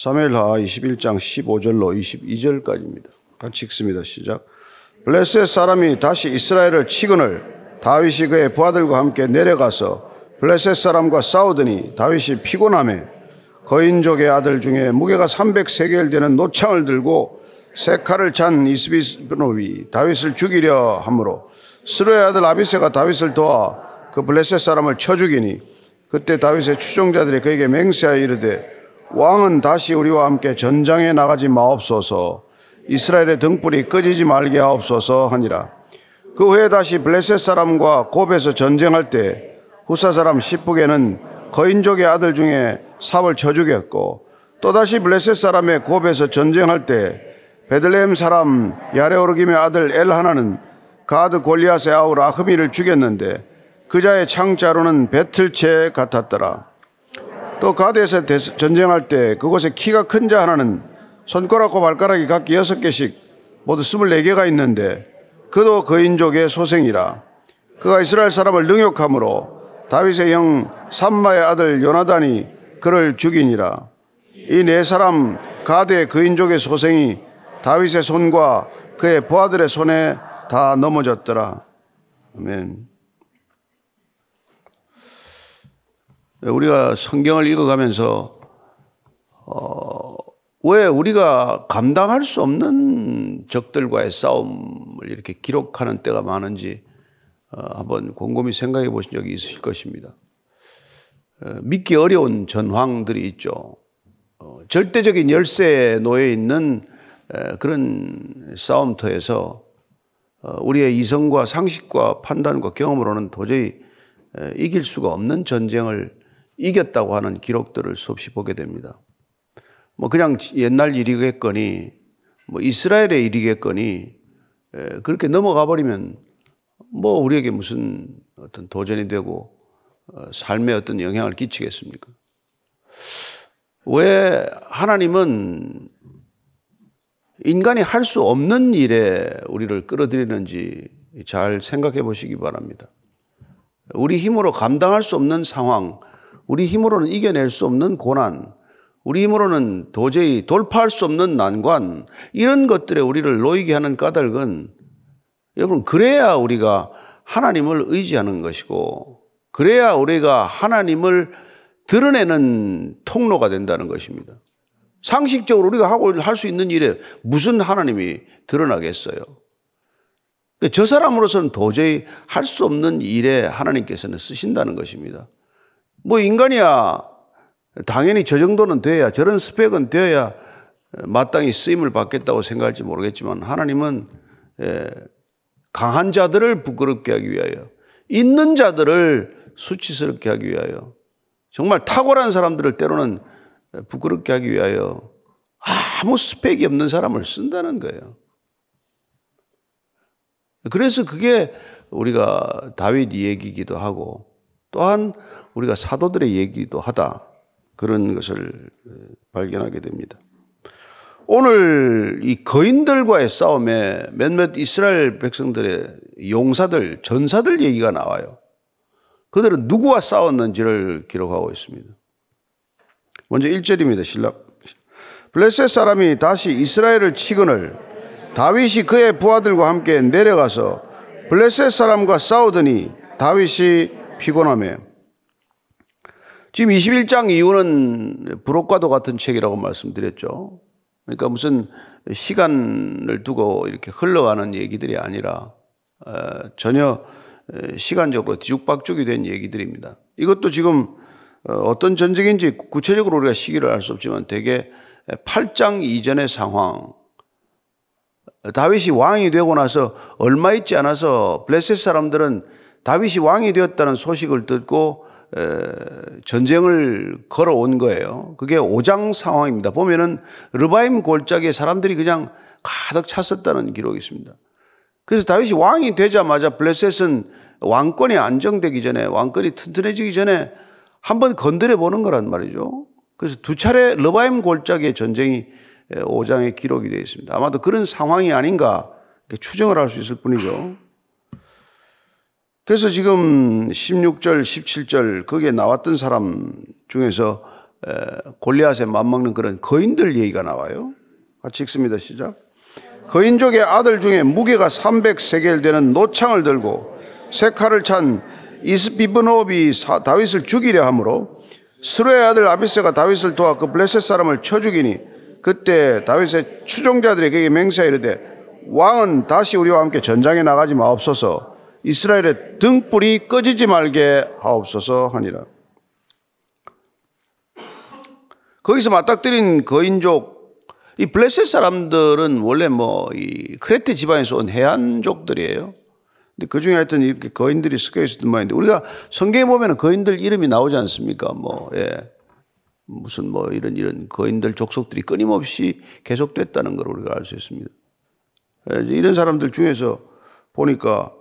사무엘하 21장 15절로 22절까지입니다. 같이 읽습니다. 시작. 블레셋 사람이 다시 이스라엘을 치거늘 다윗이 그의 부하들과 함께 내려가서 블레셋 사람과 싸우더니 다윗이 피곤함에 거인족의 아들 중에 무게가 300세겔 되는 노창을 들고 세 칼을 찬 이스비노이 다윗을 죽이려 하므로 스루의 아들 아비세가 다윗을 도와 그 블레셋 사람을 쳐 죽이니 그때 다윗의 추종자들이 그에게 맹세하여 이르되 왕은 다시 우리와 함께 전장에 나가지 마옵소서 이스라엘의 등불이 꺼지지 말게 하옵소서 하니라 그 후에 다시 블레셋 사람과 곱에서 전쟁할 때 후사 사람 시프게는 거인족의 아들 중에 삽을 쳐 죽였고 또다시 블레셋 사람의 곱에서 전쟁할 때 베들레헴 사람 야레오르김의 아들 엘 하나는 가드 골리앗의 아우 라흐미를 죽였는데 그자의 창자로는 배틀채 같았더라. 또 가드에서 전쟁할 때 그곳에 키가 큰 자 하나는 손가락과 발가락이 각기 여섯 개씩 모두 스물네 개가 있는데 그도 거인족의 소생이라. 그가 이스라엘 사람을 능욕함으로 다윗의 형 삼마의 아들 요나단이 그를 죽이니라. 이 네 사람 가드의 거인족의 소생이 다윗의 손과 그의 부하들의 손에 다 넘어졌더라. 아멘. 우리가 성경을 읽어가면서 어, 왜 우리가 감당할 수 없는 적들과의 싸움을 이렇게 기록하는 때가 많은지 어, 한번 곰곰이 생각해 보신 적이 있으실 것입니다. 어, 믿기 어려운 전황들이 있죠. 어, 절대적인 열쇠에 놓여 있는 에, 그런 싸움터에서 어, 우리의 이성과 상식과 판단과 경험으로는 도저히 에, 이길 수가 없는 전쟁을 이겼다고 하는 기록들을 수없이 보게 됩니다. 뭐 그냥 옛날 일이겠거니 뭐 이스라엘의 일이겠거니 그렇게 넘어가 버리면 뭐 우리에게 무슨 어떤 도전이 되고 어, 삶에 어떤 영향을 끼치겠습니까? 왜 하나님은 인간이 할 수 없는 일에 우리를 끌어들이는지 잘 생각해 보시기 바랍니다. 우리 힘으로 감당할 수 없는 상황, 우리 힘으로는 이겨낼 수 없는 고난, 우리 힘으로는 도저히 돌파할 수 없는 난관, 이런 것들에 우리를 놓이게 하는 까닭은 여러분, 그래야 우리가 하나님을 의지하는 것이고, 그래야 우리가 하나님을 드러내는 통로가 된다는 것입니다. 상식적으로 우리가 하고 할 수 있는 일에 무슨 하나님이 드러나겠어요? 저 사람으로서는 도저히 할 수 없는 일에 하나님께서는 쓰신다는 것입니다. 뭐 인간이야 당연히 저 정도는 돼야 저런 스펙은 되어야 마땅히 쓰임을 받겠다고 생각할지 모르겠지만 하나님은 예, 강한 자들을 부끄럽게 하기 위하여 있는 자들을 수치스럽게 하기 위하여 정말 탁월한 사람들을 때로는 부끄럽게 하기 위하여 아무 스펙이 없는 사람을 쓴다는 거예요. 그래서 그게 우리가 다윗 얘기기도 하고 또한 우리가 사도들의 얘기도 하다. 그런 것을 발견하게 됩니다. 오늘 이 거인들과의 싸움에 몇몇 이스라엘 백성들의 용사들, 전사들 얘기가 나와요. 그들은 누구와 싸웠는지를 기록하고 있습니다. 먼저 1절입니다. 신락. 블레셋 사람이 다시 이스라엘을 치거늘 다윗이 그의 부하들과 함께 내려가서 블레셋 사람과 싸우더니 다윗이 피곤함에 지금 21장 이후는 부록과도 같은 책이라고 말씀드렸죠. 그러니까 무슨 시간을 두고 이렇게 흘러가는 얘기들이 아니라 어, 전혀 시간적으로 뒤죽박죽이 된 얘기들입니다. 이것도 지금 어, 어떤 전쟁인지 구체적으로 우리가 시기를 알 수 없지만 대개 8장 이전의 상황, 다윗이 왕이 되고 나서 얼마 있지 않아서 블레셋 사람들은 다윗이 왕이 되었다는 소식을 듣고 전쟁을 걸어온 거예요. 그게 오장 상황입니다. 보면은 르바임 골짜기에 사람들이 그냥 가득 찼었다는 기록이 있습니다. 그래서 다윗이 왕이 되자마자 블레셋은 왕권이 안정되기 전에 왕권이 튼튼해지기 전에 한번 건드려 보는 거란 말이죠. 그래서 두 차례 르바임 골짜기의 전쟁이 5장에 기록이 되어 있습니다. 아마도 그런 상황이 아닌가 추정을 할 수 있을 뿐이죠. 그래서 지금 16절, 17절 거기에 나왔던 사람 중에서 에, 골리앗에 맞먹는 그런 거인들 얘기가 나와요. 같이 읽습니다. 시작. 거인족의 아들 중에 무게가 300세겔 되는 노창을 들고 세 칼을 찬 이스비브노비 다윗을 죽이려 하므로 스루의 아들 아비세가 다윗을 도와 그 블레셋 사람을 쳐 죽이니 그때 다윗의 추종자들이 그에게 맹세하 이르되 왕은 다시 우리와 함께 전장에 나가지 마옵소서 이스라엘의 등불이 꺼지지 말게 하옵소서 하니라. 거기서 맞닥뜨린 거인족 이 블레셋 사람들은 원래 뭐 이 크레테 지방에서 온 해안족들이에요. 근데 그 중에 하여튼 이렇게 거인들이 섞여 있었던 모양인데 우리가 성경에 보면 거인들 이름이 나오지 않습니까? 뭐, 예. 무슨 뭐 이런 이런 거인들 족속들이 끊임없이 계속됐다는 걸 우리가 알 수 있습니다. 예, 이런 사람들 중에서 보니까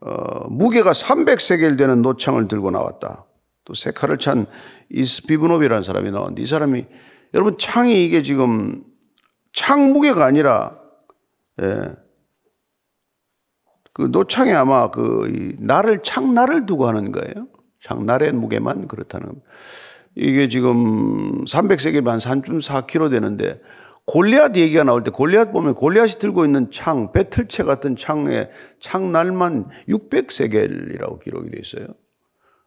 어, 무게가 300세겔 되는 노창을 들고 나왔다. 또 세 칼을 찬 이스비브노비라는 사람이 나왔는데 이 사람이 여러분 창이 이게 지금 창 무게가 아니라 예, 그 노창에 아마 그 날을 창날을 두고 하는 거예요. 창날의 무게만 그렇다는 겁니다. 이게 지금 300세겔만 3.4kg 되는데 골리앗 얘기가 나올 때 골리앗 보면 골리앗이 들고 있는 창, 배틀채 같은 창의 창날만 600세겔이라고 기록이 되어 있어요.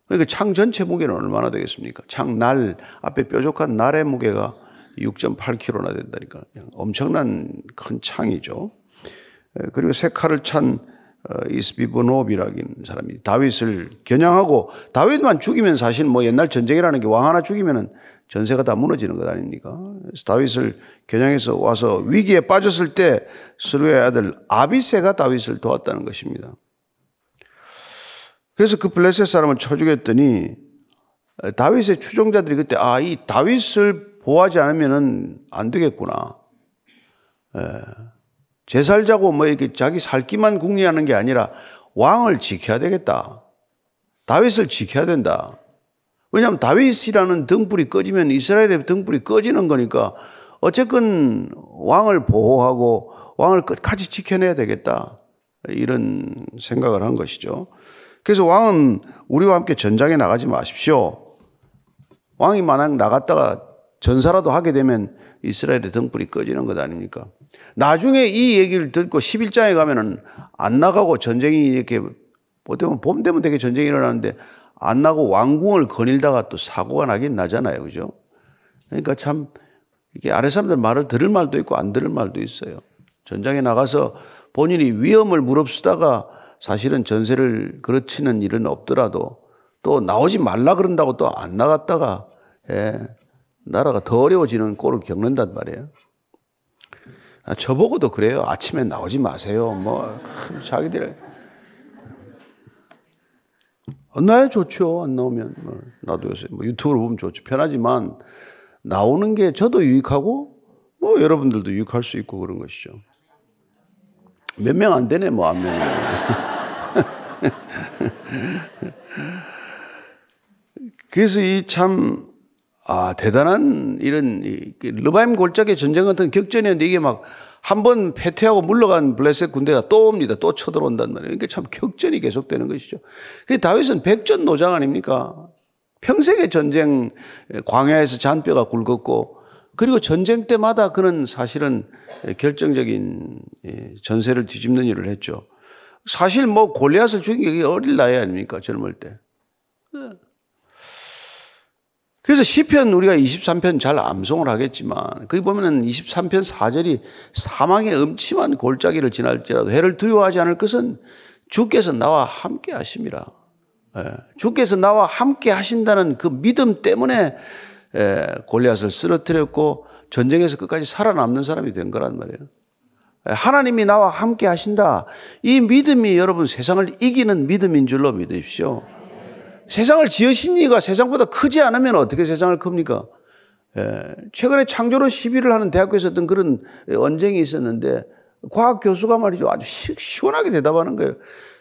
그러니까 창 전체 무게는 얼마나 되겠습니까? 창날 앞에 뾰족한 날의 무게가 6.8kg나 된다니까 엄청난 큰 창이죠. 그리고 세 칼을 찬 어, 이스비브노비라긴 사람이 다윗을 겨냥하고 다윗만 죽이면 사실 뭐 옛날 전쟁이라는 게 왕 하나 죽이면은 전세가 다 무너지는 것 아닙니까? 그래서 다윗을 겨냥해서 와서 위기에 빠졌을 때 스루의 아들 아비세가 다윗을 도왔다는 것입니다. 그래서 그 블레셋 사람을 쳐 죽였더니 다윗의 추종자들이 그때 아, 이 다윗을 보호하지 않으면은 안 되겠구나. 예. 제 살자고 뭐 이렇게 자기 살기만 궁리하는 게 아니라 왕을 지켜야 되겠다. 다윗을 지켜야 된다. 왜냐하면 다윗이라는 등불이 꺼지면 이스라엘의 등불이 꺼지는 거니까 어쨌건 왕을 보호하고 왕을 끝까지 지켜내야 되겠다. 이런 생각을 한 것이죠. 그래서 왕은 우리와 함께 전장에 나가지 마십시오. 왕이 만약 나갔다가 전사라도 하게 되면 이스라엘의 등불이 꺼지는 것 아닙니까? 나중에 이 얘기를 듣고 11장에 가면은 안 나가고 전쟁이 이렇게 보통 봄 되면 되게 전쟁이 일어나는데 안 나고 왕궁을 거닐다가 또 사고가 나긴 나잖아요. 그죠? 그러니까 참 이게 아래 사람들 말을 들을 말도 있고 안 들을 말도 있어요. 전장에 나가서 본인이 위험을 무릅쓰다가 사실은 전세를 그르치는 일은 없더라도 또 나오지 말라 그런다고 또 안 나갔다가 예, 나라가 더 어려워지는 꼴을 겪는단 말이에요. 아, 저보고도 그래요. 아침에 나오지 마세요. 뭐 자기들 안 나야 좋죠. 안 나오면 뭐, 나도 요새 뭐 유튜브로 보면 좋죠. 편하지만 나오는 게 저도 유익하고 뭐 여러분들도 유익할 수 있고 그런 것이죠. 몇 명 안 되네 뭐 한 명. 그래서 이 참 아, 대단한 이런 르바임 골짜기 전쟁 같은 격전이었는데 이게 막 한 번 패퇴하고 물러간 블레셋 군대가 또 옵니다. 또 쳐들어온단 말이에요. 그러니까 참 격전이 계속되는 것이죠. 그 다윗은 백전 노장 아닙니까? 평생의 전쟁 광야에서 잔뼈가 굵었고 그리고 전쟁 때마다 그는 사실은 결정적인 전세를 뒤집는 일을 했죠. 사실 뭐 골리앗을 죽인 게 어릴 나이 아닙니까? 젊을 때. 그래서 시편 우리가 23편 잘 암송을 하겠지만 거기 보면은 23편 4절이 사망의 음침한 골짜기를 지날지라도 해를 두려워하지 않을 것은 주께서 나와 함께 하심이라. 예, 주께서 나와 함께 하신다는 그 믿음 때문에 예, 골리앗을 쓰러뜨렸고 전쟁에서 끝까지 살아남는 사람이 된 거란 말이에요. 예, 하나님이 나와 함께 하신다. 이 믿음이 여러분 세상을 이기는 믿음인 줄로 믿으십시오. 세상을 지으신 이가 세상보다 크지 않으면 어떻게 세상을 큽니까? 예, 최근에 창조로 시비를 하는 대학교에서 어떤 그런 언쟁이 있었는데 과학 교수가 말이죠. 아주 시원하게 대답하는 거예요.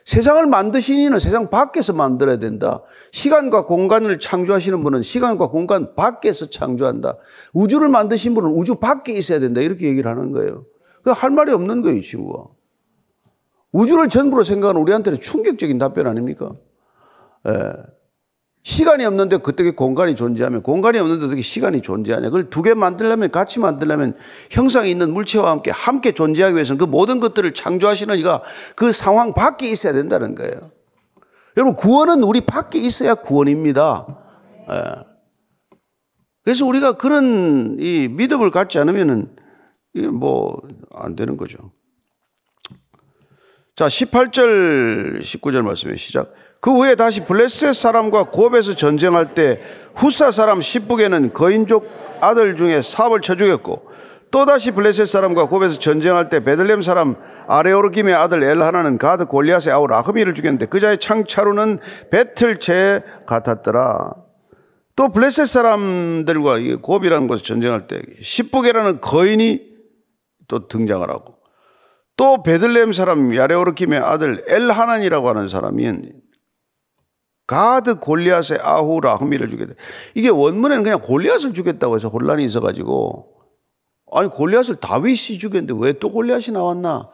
세상을 만드신 이는 세상 밖에서 만들어야 된다. 시간과 공간을 창조하시는 분은 시간과 공간 밖에서 창조한다. 우주를 만드신 분은 우주 밖에 있어야 된다. 이렇게 얘기를 하는 거예요. 할 말이 없는 거예요, 이 친구가. 우주를 전부로 생각하는 우리한테는 충격적인 답변 아닙니까? 예. 시간이 없는데 그때 공간이 존재하면 공간이 없는데 어떻게 시간이 존재하냐. 그걸 두 개 만들려면 같이 만들려면 형상이 있는 물체와 함께 함께 존재하기 위해서는 그 모든 것들을 창조하시는 이가 그 상황 밖에 있어야 된다는 거예요. 여러분 구원은 우리 밖에 있어야 구원입니다. 예. 그래서 우리가 그런 이 믿음을 갖지 않으면은 뭐안 되는 거죠. 자, 18절, 19절 말씀에 시작. 그 후에 다시 블레셋 사람과 고업에서 전쟁할 때 후사 사람 십북에는 거인족 아들 중에 삽을 쳐 죽였고 또다시 블레셋 사람과 고업에서 전쟁할 때 베들렘 사람 아레오르김의 아들 엘하나는 가드 골리앗의 아우 라흐미를 죽였는데 그자의 창차루는 배틀채 같았더라. 또 블레셋 사람들과 고업이라는 곳에서 전쟁할 때 십북이라는 거인이 또 등장을 하고 또 베들레헴 사람 야레오르킴의 아들 엘하난이라고 하는 사람이 가드 골리앗의 아후 라흐미를 죽였다. 이게 원문에는 그냥 골리앗을 죽였다고 해서 혼란이 있어가지고 아니 골리앗을 다윗이 죽였는데 왜 또 골리앗이 나왔나?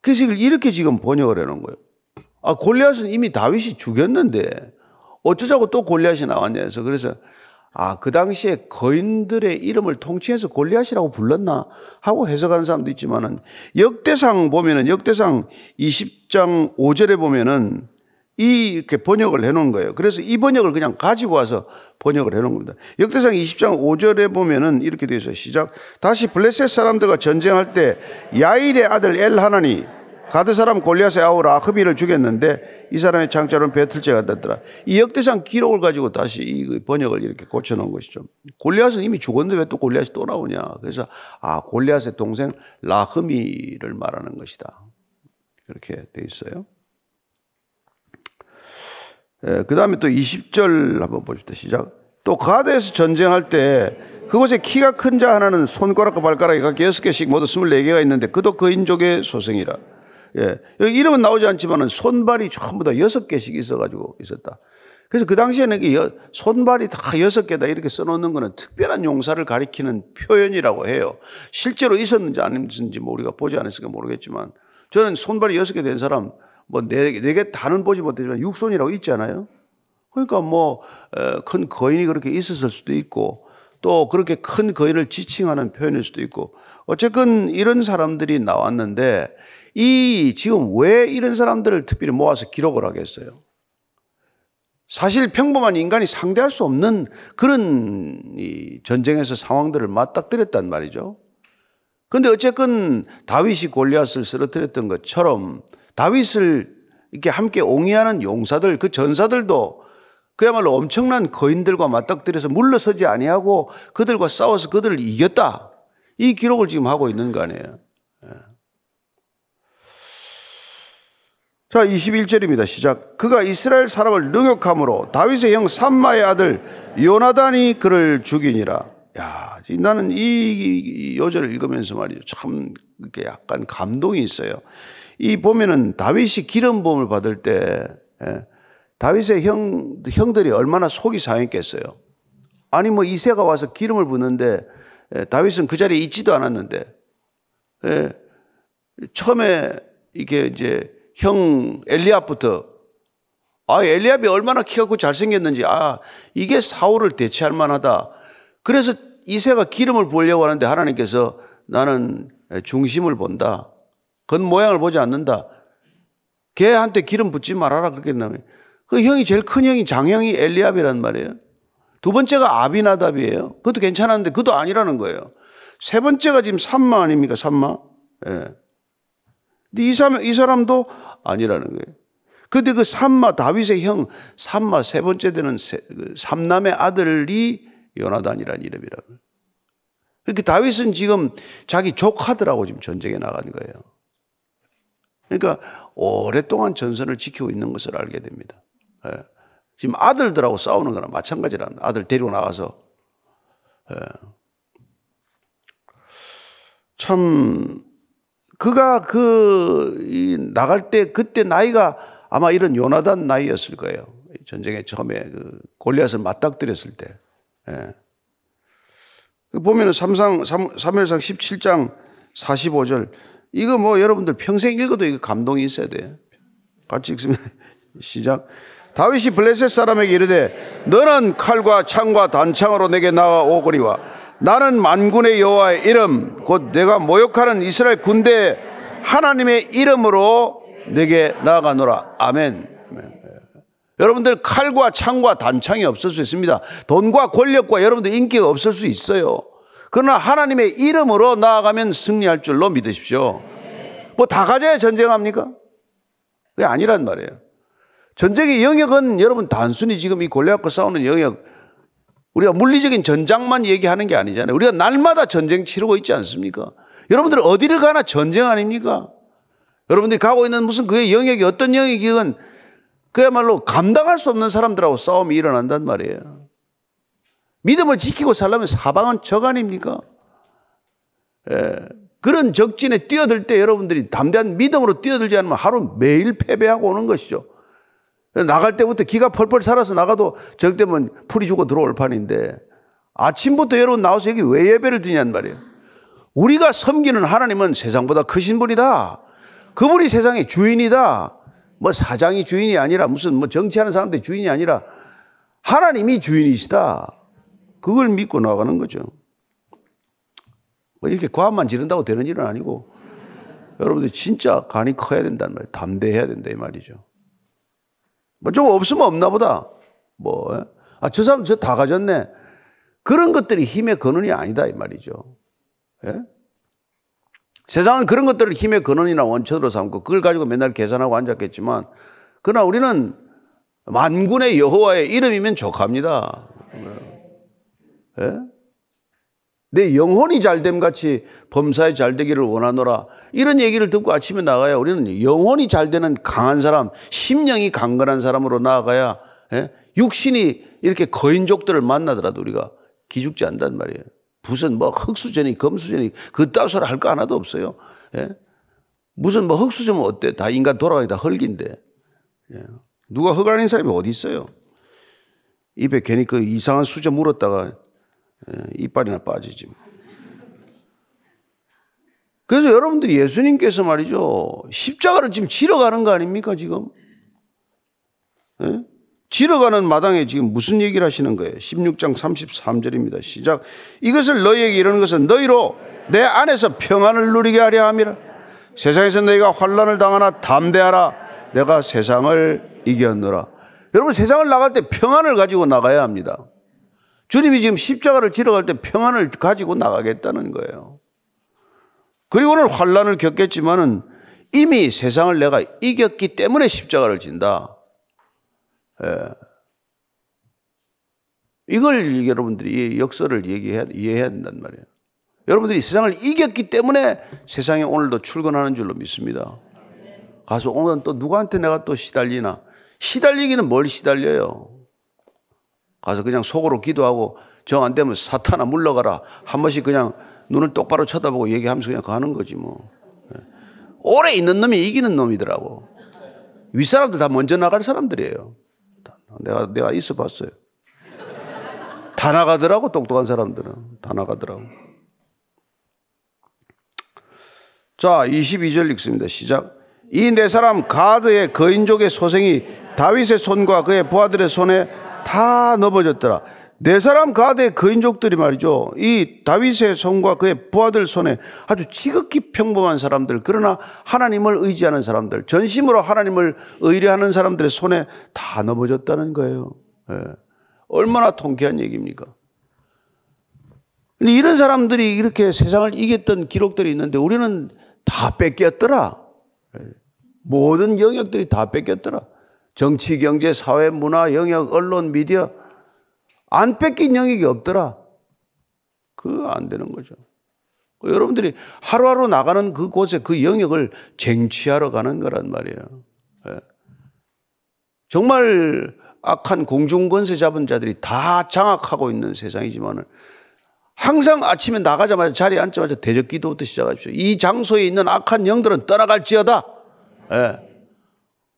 그래서 이렇게 지금 번역을 해놓은 거예요. 아 골리앗은 이미 다윗이 죽였는데 어쩌자고 또 골리앗이 나왔냐 해서 그래서 아, 그 당시에 거인들의 이름을 통칭해서 골리앗이라고 불렀나 하고 해석하는 사람도 있지만은 역대상 보면은 역대상 20장 5절에 보면은 이 이렇게 번역을 해 놓은 거예요. 그래서 이 번역을 그냥 가지고 와서 번역을 해 놓은 겁니다. 역대상 20장 5절에 보면은 이렇게 되어 있어요. 시작. 다시 블레셋 사람들과 전쟁할 때 야일의 아들 엘 하나니 가드 사람 골리앗의 아우 라흐비를 죽였는데 이 사람의 창자로는 배틀제가 됐더라. 이 역대상 기록을 가지고 다시 이 번역을 이렇게 고쳐놓은 것이죠. 골리앗은 이미 죽었는데 왜 또 골리앗이 또 나오냐. 그래서 아 골리앗의 동생 라흐미를 말하는 것이다. 그렇게 돼 있어요. 그 다음에 또 20절 한번 보십시다. 시작. 또 가드에서 전쟁할 때 그곳에 키가 큰 자 하나는 손가락과 발가락이 각각 여섯 개씩 모두 스물네 개가 있는데 그도 그 인족의 소생이라. 예. 여기 이름은 나오지 않지만은 손발이 전부 다 여섯 개씩 있어가지고 있었다. 그래서 그 당시에는 손발이 다 여섯 개다 이렇게 써놓는 거는 특별한 용사를 가리키는 표현이라고 해요. 실제로 있었는지 아닌지 뭐 우리가 보지 않았으니까 모르겠지만 저는 손발이 여섯 개 된 사람 뭐네 네개 다는 보지 못했지만 육손이라고 있잖아요. 그러니까 뭐 큰 거인이 그렇게 있었을 수도 있고 또 그렇게 큰 거인을 지칭하는 표현일 수도 있고 어쨌든 이런 사람들이 나왔는데 이 지금 왜 이런 사람들을 특별히 모아서 기록을 하겠어요? 사실 평범한 인간이 상대할 수 없는 그런 전쟁에서 상황들을 맞닥뜨렸단 말이죠. 근데 어쨌건 다윗이 골리앗을 쓰러뜨렸던 것처럼 다윗을 이렇게 함께 옹이하는 용사들, 그 전사들도 그야말로 엄청난 거인들과 맞닥뜨려서 물러서지 아니하고 그들과 싸워서 그들을 이겼다. 이 기록을 지금 하고 있는 거 아니에요. 예. 자, 21절입니다. 시작. 그가 이스라엘 사람을 능욕함으로 다윗의 형 삼마의 아들 요나단이 그를 죽이니라. 야, 나는 이 요절을 읽으면서 말이죠. 참 이렇게 약간 감동이 있어요. 이 보면은 다윗이 기름 부음을 받을 때 예, 다윗의 형 형들이 얼마나 속이 상했겠어요. 아니 뭐 이세가 와서 기름을 붓는데 예, 다윗은 그 자리에 있지도 않았는데 예, 처음에 이게 이제 형 엘리압부터 아 엘리압이 얼마나 키가 크고 잘생겼는지 아 이게 사울을 대체할 만하다. 그래서 이세가 기름을 부으려고 하는데 하나님께서 나는 중심을 본다. 겉 모양을 보지 않는다. 걔한테 기름 붓지 말아라 그랬겠나면 그 형이 제일 큰 형이 장형이 엘리압이란 말이에요. 두 번째가 아비나답이에요. 그것도 괜찮았는데 그것도 아니라는 거예요. 세 번째가 지금 삼마 아닙니까? 삼마. 예. 근데 이 사람, 이 사람도 아니라는 거예요. 근데 그 삼마, 다윗의 형, 삼마 세 번째 되는 세, 그 삼남의 아들이 요나단이라는 이름이라고. 그러니까 다윗은 지금 자기 조카들하고 지금 전쟁에 나간 거예요. 그러니까 오랫동안 전선을 지키고 있는 것을 알게 됩니다. 예. 지금 아들들하고 싸우는 거랑 마찬가지라는 아들 데리고 나가서 예. 참 그가 그 나갈 때 그때 나이가 아마 이런 요나단 나이였을 거예요. 전쟁에 처음에 그 골리앗을 맞닥뜨렸을 때. 예. 보면은 삼상 3일상 17장 45절 이거 뭐 여러분들 평생 읽어도 이거 감동이 있어야 돼. 같이 읽으면 시작. 다윗이 블레셋 사람에게 이르되 너는 칼과 창과 단창으로 내게 나아오거리와 나는 만군의 여호와의 이름 곧 내가 모욕하는 이스라엘 군대 하나님의 이름으로 내게 나아가노라 아멘. 여러분들 칼과 창과 단창이 없을 수 있습니다. 돈과 권력과 여러분들 인기가 없을 수 있어요. 그러나 하나님의 이름으로 나아가면 승리할 줄로 믿으십시오. 뭐 다 가져야 전쟁합니까? 그게 아니란 말이에요. 전쟁의 영역은 여러분 단순히 지금 이 골리앗과 싸우는 영역 우리가 물리적인 전장만 얘기하는 게 아니잖아요. 우리가 날마다 전쟁 치르고 있지 않습니까? 여러분들 어디를 가나 전쟁 아닙니까? 여러분들이 가고 있는 무슨 그의 영역이 어떤 영역이건 그야말로 감당할 수 없는 사람들하고 싸움이 일어난단 말이에요. 믿음을 지키고 살려면 사방은 적 아닙니까? 예. 그런 적진에 뛰어들 때 여러분들이 담대한 믿음으로 뛰어들지 않으면 하루 매일 패배하고 오는 것이죠. 나갈 때부터 기가 펄펄 살아서 나가도 적되면 풀이 주고 들어올 판인데 아침부터 여러분 나와서 여기 왜 예배를 드냐는 말이에요. 우리가 섬기는 하나님은 세상보다 크신 분이다. 그분이 세상의 주인이다. 뭐 사장이 주인이 아니라 무슨 뭐 정치하는 사람들이 주인이 아니라 하나님이 주인이시다. 그걸 믿고 나가는 거죠. 뭐 이렇게 과함만 지른다고 되는 일은 아니고 여러분들 진짜 간이 커야 된다는 말이에요. 담대해야 된다 이 말이죠. 뭐 좀 없으면 없나 보다. 뭐, 아, 저 사람 저 다 가졌네. 그런 것들이 힘의 근원이 아니다 이 말이죠. 예? 세상은 그런 것들을 힘의 근원이나 원천으로 삼고 그걸 가지고 맨날 계산하고 앉았겠지만 그러나 우리는 만군의 여호와의 이름이면 족합니다. 예? 내 영혼이 잘됨 같이 범사에 잘 되기를 원하노라. 이런 얘기를 듣고 아침에 나가야 우리는 영혼이 잘 되는 강한 사람, 심령이 강건한 사람으로 나아가야 예? 육신이 이렇게 거인족들을 만나더라도 우리가 기죽지 않단 말이에요. 무슨 뭐 흑수전이 금수전이 그따위 소리 할 거 하나도 없어요. 예? 무슨 뭐 흑수전은 어때? 다 인간 돌아가기 다 흙인데. 예. 누가 흙 아닌 사람이 어디 있어요? 입에 괜히 그 이상한 수저 물었다가 예, 이빨이나 빠지지. 그래서 여러분들이 예수님께서 말이죠. 십자가를 지금 지러 가는 거 아닙니까, 지금? 예? 지러 가는 마당에 지금 무슨 얘기를 하시는 거예요? 16장 33절입니다. 시작. 이것을 너희에게 이르는 것은 너희로 내 안에서 평안을 누리게 하려 함이라. 세상에서 너희가 환란을 당하나 담대하라. 내가 세상을 이겼노라. 여러분 세상을 나갈 때 평안을 가지고 나가야 합니다. 주님이 지금 십자가를 지러 갈 때 평안을 가지고 나가겠다는 거예요. 그리고는 환란을 겪겠지만은 이미 세상을 내가 이겼기 때문에 십자가를 진다. 예. 이걸 여러분들이 역설을 얘기해야, 이해해야 된단 말이에요. 여러분들이 세상을 이겼기 때문에 세상에 오늘도 출근하는 줄로 믿습니다. 가서 오늘 또 누구한테 내가 또 시달리나? 시달리기는 뭘 시달려요? 가서 그냥 속으로 기도하고 정 안 되면 사탄아 물러가라. 한 번씩 그냥 눈을 똑바로 쳐다보고 얘기하면서 그냥 가는 거지 뭐. 예. 오래 있는 놈이 이기는 놈이더라고. 윗사람들 다 먼저 나갈 사람들이에요. 내가, 내가 있어 봤어요. 다 나가더라고, 똑똑한 사람들은. 다 나가더라고. 자, 22절 읽습니다. 시작. 이 네 사람 가드의 거인족의 소생이 다윗의 손과 그의 부하들의 손에 다 넘어졌더라. 네 사람 가대 거인족들이 말이죠. 이 다윗의 손과 그의 부하들 손에 아주 지극히 평범한 사람들, 그러나 하나님을 의지하는 사람들, 전심으로 하나님을 의뢰하는 사람들의 손에 다 넘어졌다는 거예요. 예. 얼마나 통쾌한 얘기입니까? 근데 이런 사람들이 이렇게 세상을 이겼던 기록들이 있는데 우리는 다 뺏겼더라. 예. 모든 영역들이 다 뺏겼더라. 정치, 경제, 사회, 문화, 영역, 언론, 미디어 안 뺏긴 영역이 없더라. 그거 안 되는 거죠. 여러분들이 하루하루 나가는 그 곳에 그 영역을 쟁취하러 가는 거란 말이에요. 예. 정말 악한 공중권세 잡은 자들이 다 장악하고 있는 세상이지만 항상 아침에 나가자마자 자리에 앉자마자 대적 기도부터 시작하십시오. 이 장소에 있는 악한 영들은 떠나갈지어다. 예.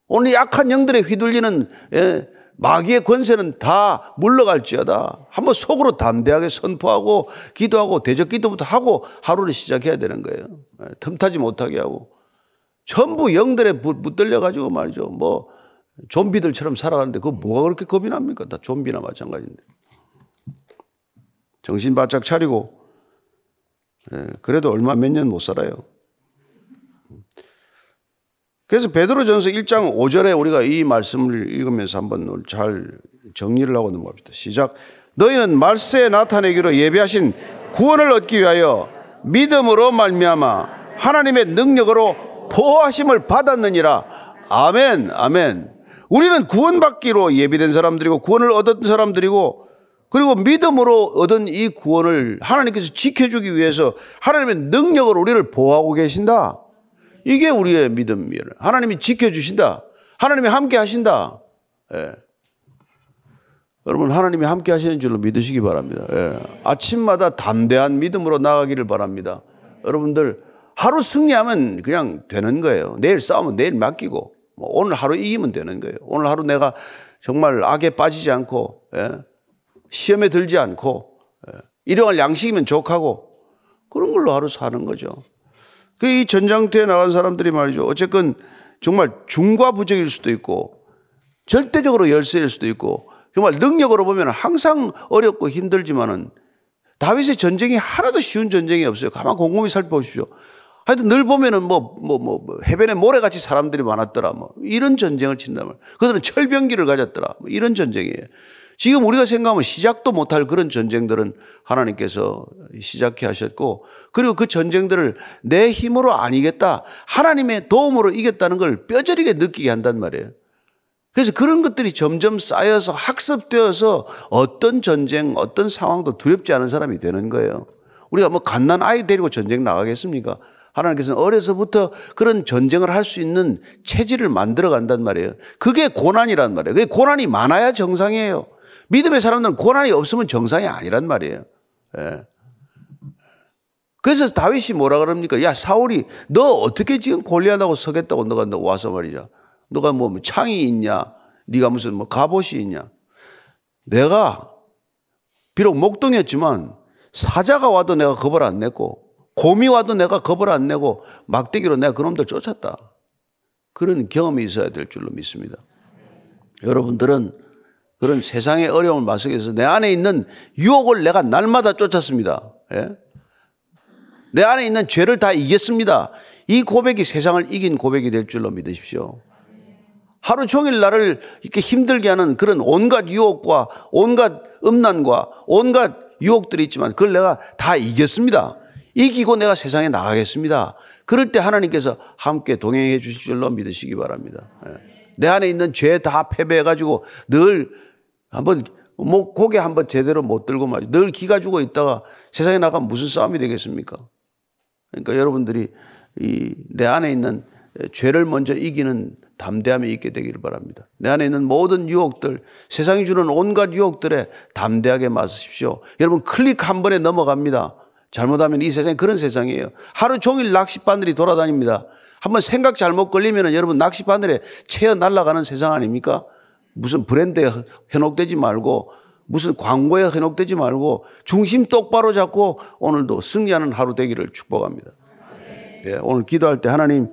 오늘 약한 영들에 휘둘리는 예, 마귀의 권세는 다 물러갈지어다. 한번 속으로 담대하게 선포하고 기도하고 대적 기도부터 하고 하루를 시작해야 되는 거예요. 예, 틈타지 못하게 하고 전부 영들에 붙들려 가지고 말이죠. 뭐 좀비들처럼 살아가는데 그거 뭐가 그렇게 겁이 납니까? 다 좀비나 마찬가지인데. 정신 바짝 차리고 예, 그래도 얼마 몇 년 못 살아요. 그래서 베드로전서 1장 5절에 우리가 이 말씀을 읽으면서 한번 잘 정리를 하고 넘어갑니다. 시작. 너희는 말세에 나타내기로 예비하신 구원을 얻기 위하여 믿음으로 말미암아 하나님의 능력으로 보호하심을 받았느니라. 아멘. 아멘. 우리는 구원받기로 예비된 사람들이고 구원을 얻은 사람들이고 그리고 믿음으로 얻은 이 구원을 하나님께서 지켜주기 위해서 하나님의 능력으로 우리를 보호하고 계신다. 이게 우리의 믿음이에요. 하나님이 지켜주신다. 하나님이 함께 하신다. 예. 여러분, 하나님이 함께 하시는 줄로 믿으시기 바랍니다. 예. 아침마다 담대한 믿음으로 나가기를 바랍니다. 여러분들, 하루 승리하면 그냥 되는 거예요. 내일 싸우면 내일 맡기고, 뭐 오늘 하루 이기면 되는 거예요. 오늘 하루 내가 정말 악에 빠지지 않고, 예. 시험에 들지 않고, 예. 일용할 양식이면 족하고, 그런 걸로 하루 사는 거죠. 그 이 전장터에 나간 사람들이 말이죠. 어쨌건 정말 중과 부적일 수도 있고 절대적으로 열세일 수도 있고 정말 능력으로 보면 항상 어렵고 힘들지만은 다윗의 전쟁이 하나도 쉬운 전쟁이 없어요. 가만 곰곰이 살펴보십시오. 하여튼 늘 보면은 뭐, 뭐, 뭐, 뭐 해변에 모래같이 사람들이 많았더라. 뭐 이런 전쟁을 말이에요. 그들은 철병기를 가졌더라. 뭐 이런 전쟁이에요. 지금 우리가 생각하면 시작도 못할 그런 전쟁들은 하나님께서 시작해 하셨고 그리고 그 전쟁들을 내 힘으로 안 이겼다. 하나님의 도움으로 이겼다는 걸 뼈저리게 느끼게 한단 말이에요. 그래서 그런 것들이 점점 쌓여서 학습되어서 어떤 전쟁, 어떤 상황도 두렵지 않은 사람이 되는 거예요. 우리가 뭐 갓난 아이 데리고 전쟁 나가겠습니까? 하나님께서는 어려서부터 그런 전쟁을 할 수 있는 체질을 만들어 간단 말이에요. 그게 고난이란 말이에요. 그게 고난이 많아야 정상이에요. 믿음의 사람들은 고난이 없으면 정상이 아니란 말이에요. 예. 그래서 다윗이 뭐라 그럽니까? 야, 사울이 너 어떻게 지금 골리앗하고 서겠다고 너가 너 와서 말이죠. 너가 뭐 창이 있냐? 네가 무슨 뭐 갑옷이 있냐? 내가 비록 목동이었지만 사자가 와도 내가 겁을 안 냈고 곰이 와도 내가 겁을 안 내고 막대기로 내가 그놈들 쫓았다. 그런 경험이 있어야 될 줄로 믿습니다. 여러분들은 그런 세상의 어려움을 마속에서 내 안에 있는 유혹을 내가 날마다 쫓았습니다. 예? 내 안에 있는 죄를 다 이겼습니다. 이 고백이 세상을 이긴 고백이 될 줄로 믿으십시오. 하루 종일 나를 이렇게 힘들게 하는 그런 온갖 유혹과 온갖 음란과 온갖 유혹들이 있지만 그걸 내가 다 이겼습니다. 이기고 내가 세상에 나가겠습니다. 그럴 때 하나님께서 함께 동행해 주실 줄로 믿으시기 바랍니다. 예. 내 안에 있는 죄 다 패배해가지고 늘 한번 뭐 고개 한번 제대로 못 들고 말이죠. 늘 기가 죽어 있다가 세상에 나가면 무슨 싸움이 되겠습니까? 그러니까 여러분들이 이 내 안에 있는 죄를 먼저 이기는 담대함이 있게 되기를 바랍니다. 내 안에 있는 모든 유혹들, 세상이 주는 온갖 유혹들에 담대하게 맞으십시오. 여러분 클릭 한 번에 넘어갑니다. 잘못하면 이 세상이 그런 세상이에요. 하루 종일 낚시바늘이 돌아다닙니다. 한번 생각 잘못 걸리면 여러분 낚시바늘에 채어 날아가는 세상 아닙니까? 무슨 브랜드에 현혹되지 말고 무슨 광고에 현혹되지 말고 중심 똑바로 잡고 오늘도 승리하는 하루 되기를 축복합니다. 네, 오늘 기도할 때 하나님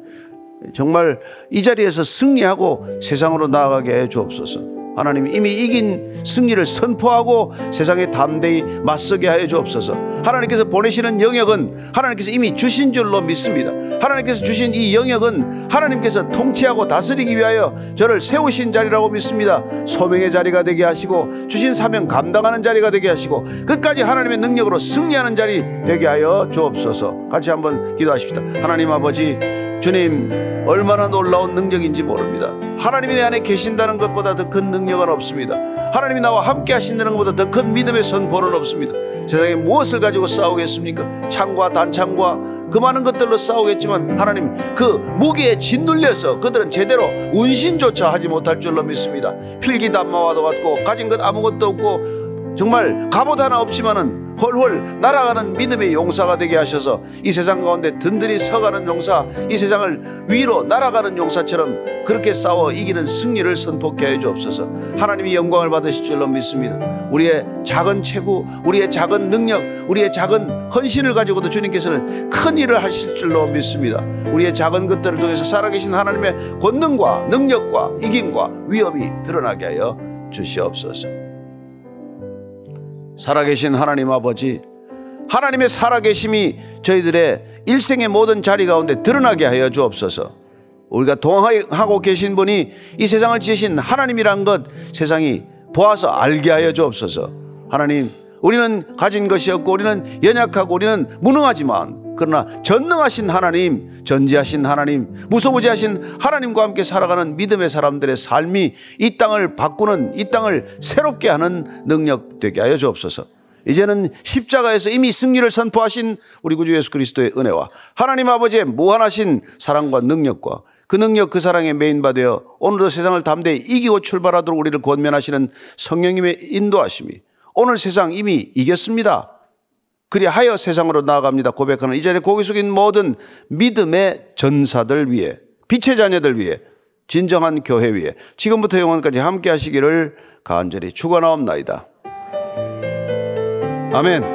정말 이 자리에서 승리하고 세상으로 나아가게 해 주옵소서. 하나님 이미 이긴 승리를 선포하고 세상에 담대히 맞서게 하여 주옵소서. 하나님께서 보내시는 영역은 하나님께서 이미 주신 줄로 믿습니다. 하나님께서 주신 이 영역은 하나님께서 통치하고 다스리기 위하여 저를 세우신 자리라고 믿습니다. 소명의 자리가 되게 하시고 주신 사명 감당하는 자리가 되게 하시고 끝까지 하나님의 능력으로 승리하는 자리 되게 하여 주옵소서. 같이 한번 기도하십시다. 하나님 아버지 주님 얼마나 놀라운 능력인지 모릅니다. 하나님이 내 안에 계신다는 것보다 더 큰 능력은 없습니다. 하나님이 나와 함께 하신다는 것보다 더 큰 믿음의 선포는 없습니다. 세상에 무엇을 가지고 싸우겠습니까? 창과 단창과 그 많은 것들로 싸우겠지만 하나님 그 무기에 짓눌려서 그들은 제대로 운신조차 하지 못할 줄로 믿습니다. 필기 담마와도 같고 가진 것 아무것도 없고 정말 갑옷 하나 없지만은 훨훨 날아가는 믿음의 용사가 되게 하셔서 이 세상 가운데 든든히 서가는 용사, 이 세상을 위로 날아가는 용사처럼 그렇게 싸워 이기는 승리를 선포케 해 주옵소서. 하나님이 영광을 받으실 줄로 믿습니다. 우리의 작은 체구, 우리의 작은 능력, 우리의 작은 헌신을 가지고도 주님께서는 큰 일을 하실 줄로 믿습니다. 우리의 작은 것들을 통해서 살아계신 하나님의 권능과 능력과 이김과 위엄이 드러나게 하여 주시옵소서. 살아계신 하나님 아버지, 하나님의 살아계심이 저희들의 일생의 모든 자리 가운데 드러나게 하여 주옵소서. 우리가 동행하고 계신 분이 이 세상을 지으신 하나님이란 것 세상이 보아서 알게 하여 주옵소서. 하나님, 우리는 가진 것이 없고 우리는 연약하고 우리는 무능하지만 그러나 전능하신 하나님, 전지하신 하나님, 무소부지하신 하나님과 함께 살아가는 믿음의 사람들의 삶이 이 땅을 바꾸는 이 땅을 새롭게 하는 능력 되게 하여 주옵소서. 이제는 십자가에서 이미 승리를 선포하신 우리 구주 예수 그리스도의 은혜와 하나님 아버지의 무한하신 사랑과 능력과 그 능력 그 사랑에 메인받아 오늘도 세상을 담대히 이기고 출발하도록 우리를 권면하시는 성령님의 인도하심이 오늘 세상 이미 이겼습니다. 그리하여 세상으로 나아갑니다. 고백하는 이 자리에 고개 숙인 모든 믿음의 전사들 위해 빛의 자녀들 위해 진정한 교회 위해 지금부터 영원까지 함께 하시기를 간절히 축원하옵나이다. 아멘.